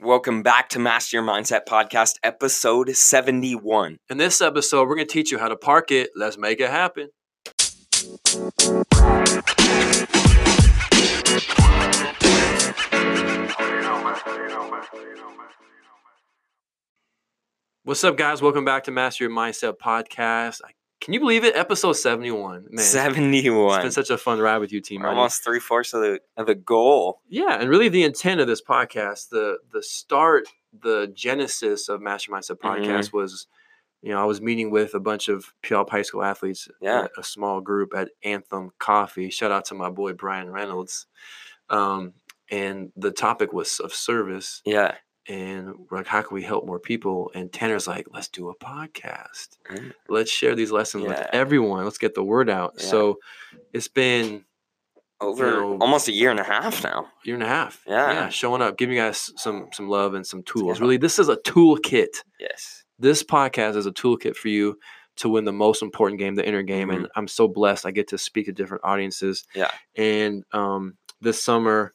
Welcome back to Master Your Mindset Podcast, episode 71. In this episode, we're going to teach you how to park it. Let's make it happen. What's up, guys? Welcome back to Master Your Mindset Podcast. Can you believe it? Episode 71. Man, 71. It's been such a fun ride with you, team. Almost three fourths of the, of the goal. Yeah, and really the intent of this podcast, the the start, the genesis of Master Mindset Mm-hmm. Podcast was, you know, I was meeting with a bunch of Puyallup High School athletes, Yeah. a, a small group at Anthem Coffee. Shout out to my boy Brian Reynolds. Um, and the topic was of service, Yeah. And we're like, how can we help more people? And Tanner's like, let's do a podcast. Mm. Let's share these lessons with everyone. Let's get the word out. Yeah. So it's been Over know- almost a year and a half now. year and a half. Yeah. yeah. showing up, giving you guys some some love and some tools. Really, this is a toolkit. Yes. This podcast is a toolkit for you to win the most important game, the inner game. And I'm so blessed. I get to speak to different audiences. Mm-hmm. Yeah. And um, this summer,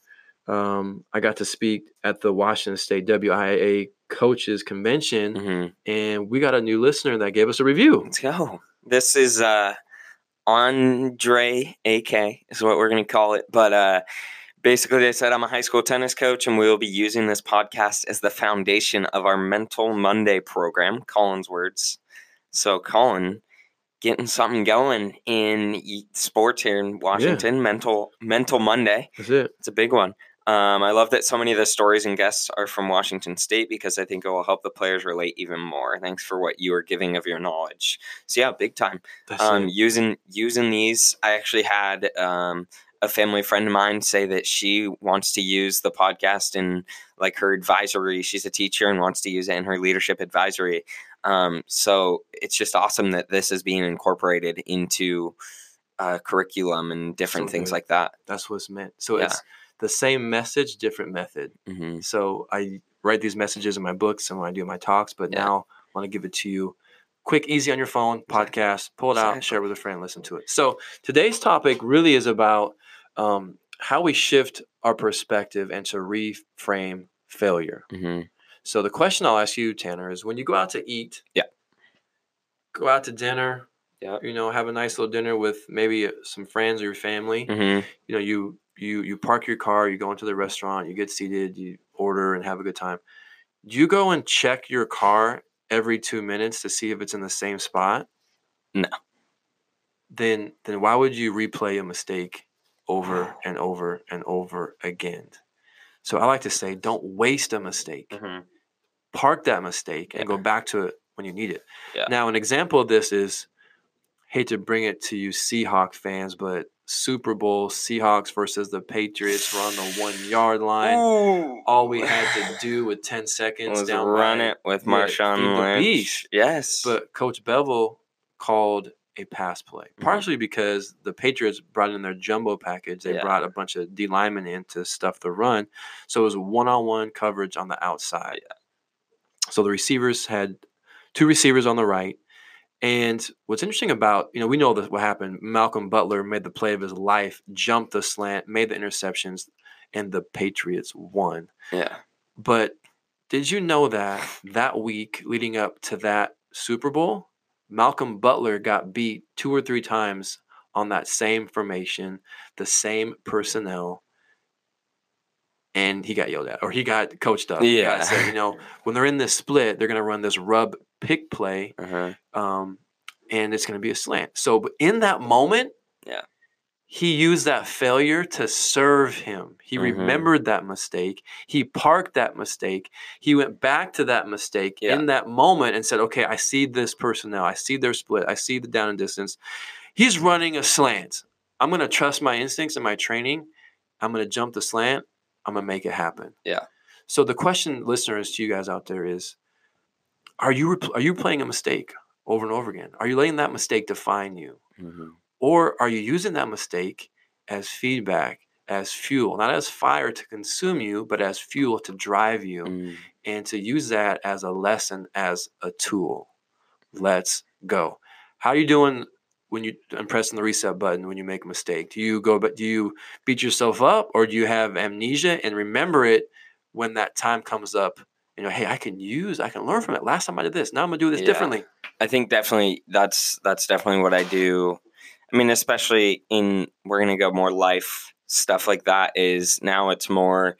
um, I got to speak at the Washington State WIA Coaches Convention, hmm and we got a new listener that gave us a review. Let's go. This is uh, Andre AK, is what we're going to call it. But uh, basically, they said I'm a high school tennis coach, and we will be using this podcast as the foundation of our Mental Monday program, Colin's words. So, Colin, getting something going in sports here in Washington, Mental Mental Monday. That's it. It's a big one. Um, I love that so many of the stories and guests are from Washington State because I think it will help the players relate even more. Thanks for what you are giving of your knowledge. So yeah, big time. Um, using using these, I actually had um, a family friend of mine say that she wants to use the podcast in like her advisory. She's a teacher and wants to use it in her leadership advisory. Um, so it's just awesome that this is being incorporated into uh, curriculum and different So things like that. That's what's meant. So Yeah. it's the same message, different method. hmm So I write these messages in my books and when I do my talks, but Yeah. now I want to give it to you quick, easy on your phone, podcast, pull it out, share it with a friend, listen to it. So today's topic really is about um, how we shift our perspective and to reframe failure. hmm So the question I'll ask you, Tanner, is when you go out to eat, Yeah. go out to dinner, Yeah. you know, have a nice little dinner with maybe uh, some friends or your family hmm you know you you you park your car you go into the restaurant you get seated you order and have a good time do you go and check your car every two minutes to see if it's in the same spot No. then then why would you replay a mistake over and over and over again so i like to say don't waste a mistake hmm park that mistake and go back to it when you need it. Yeah. Now, an example of this is hate to bring it to you Seahawk fans, but Super Bowl Seahawks versus the Patriots were on the one yard line. All we had to do with 10 seconds was down run by- it with Marshawn feed the Lynch. beast. Yes, But Coach Bevell called a pass play, Mhm. partially because the Patriots brought in their jumbo package. They Yeah. brought a bunch of D linemen in to stuff the run. So it was one on one coverage on the outside. So the receivers had two receivers on the right. And what's interesting about, you know, we know what happened. Malcolm Butler made the play of his life, jumped the slant, made the interceptions, and the Patriots won. yeah, But did you know that that week leading up to that Super Bowl, Malcolm Butler got beat two or three times on that same formation, the same personnel, and he got yelled at or he got coached up. Got Yeah. said, you know, when they're in this split, they're going to run this rub pick play, uh-huh. um, and it's going to be a slant. So, in that moment, Yeah. he used that failure to serve him. He Mhm. remembered that mistake. He parked that mistake. He went back to that mistake Yeah. in that moment and said, "Okay, I see this person now. I see their split. I see the down and distance. He's running a slant. I'm going to trust my instincts and my training. I'm going to jump the slant. I'm going to make it happen." Yeah. So the question, listeners, to you guys out there is: Are you are you playing a mistake over and over again? Are you letting that mistake define you, Mm-hmm. or are you using that mistake as feedback, as fuel, not as fire to consume you, but as fuel to drive you, Mm. and to use that as a lesson, as a tool? Let's go. How are you doing when you I'm pressing the reset button when you make a mistake? Do you go but do you beat yourself up or do you have amnesia and remember it when that time comes up? You know, hey, I can use, I can learn from it. Last time I did this, now I'm gonna do this Yeah. differently. I think definitely that's that's definitely what I do. I mean, especially in we're gonna go more life stuff like that. Is now it's more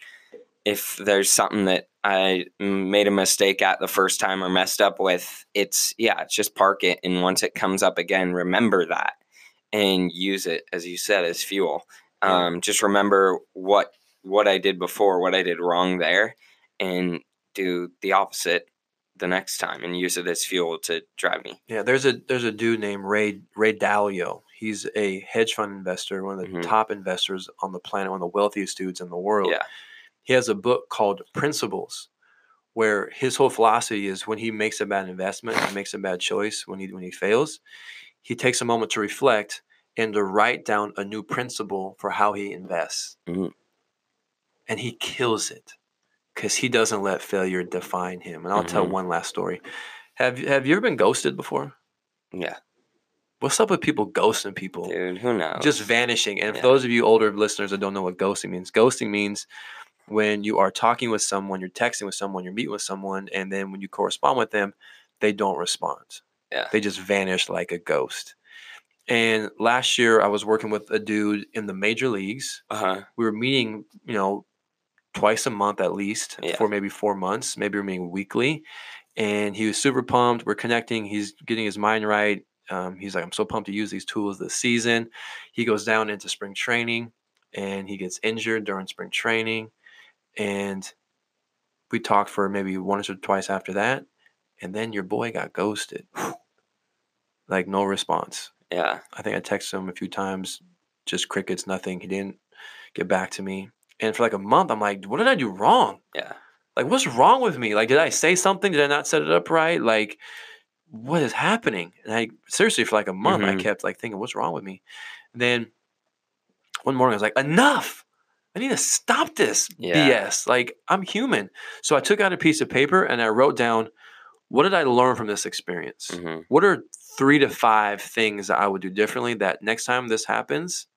if there's something that I made a mistake at the first time or messed up with, it's yeah, it's just park it and once it comes up again, remember that and use it as you said as fuel. Yeah. Um, just remember what what I did before, what I did wrong there, and do the opposite the next time and use it as fuel to drive me. Yeah, there's a there's a dude named Ray Ray Dalio. He's a hedge fund investor, one of the Mhm. top investors on the planet, one of the wealthiest dudes in the world. Yeah. He has a book called Principles, where his whole philosophy is when he makes a bad investment, he makes a bad choice, when he when he fails, he takes a moment to reflect and to write down a new principle for how he invests. Mhm. And he kills it because he doesn't let failure define him. And I'll tell Mhm. one last story. Have you have you ever been ghosted before? Yeah, What's up with people ghosting people? dude, who knows? Just vanishing. And for those of you older listeners that don't know what ghosting means, ghosting means when you are talking with someone, you're texting with someone, you're meeting with someone, and then when you correspond with them, they don't respond. Yeah. They just vanish like a ghost. And last year, I was working with a dude in the major leagues. uh huh. We were meeting, you know, twice a month at least Yeah. for maybe four months. Maybe we we're meeting weekly. And he was super pumped. We're connecting. He's getting his mind right. Um, he's like, I'm so pumped to use these tools this season. He goes down into spring training and he gets injured during spring training. And we talked for maybe once or twice after that. And then your boy got ghosted. like, no response. Yeah, I think I texted him a few times, just crickets, nothing. He didn't get back to me. And for like a month, I'm like, what did I do wrong? yeah, Like, what's wrong with me? Like, did I say something? Did I not set it up right? Like, what is happening? And I seriously, for like a month, I Mhm. kept like thinking, what's wrong with me? And then one morning, I was like, enough. I need to stop this Yeah. BS. Like, I'm human. So I took out a piece of paper and I wrote down, what did I learn from this experience? hmm what are three to five things that I would do differently that next time this happens,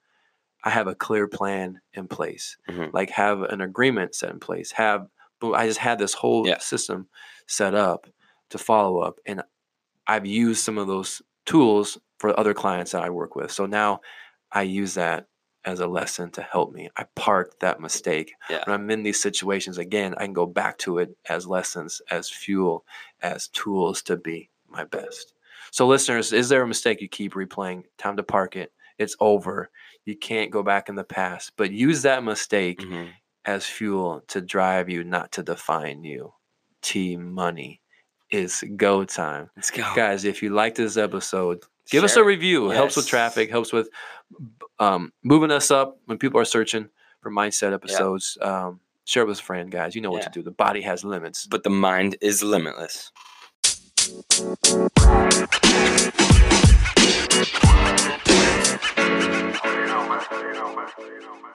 I have a clear plan in place. Mhm. Like have an agreement set in place. Have I just had this whole Yeah. system set up to follow up. And I've used some of those tools for other clients that I work with. So now I use that as a lesson to help me. I park that mistake. Yeah. When I'm in these situations again, I can go back to it as lessons, as fuel, as tools to be my best. So, listeners, is there a mistake you keep replaying? Time to park it. It's over. You can't go back in the past, but use that mistake hmm as fuel to drive you, not to define you. T money is go time. Let's go, Guys, if you like this episode, give us a Share review. It helps with traffic, helps with um, moving us up when people are searching for mindset episodes. Um, share it with a friend, guys. You know what Yeah. to do. The body has limits. But the mind is limitless. You know, man. You know, man. You know, man.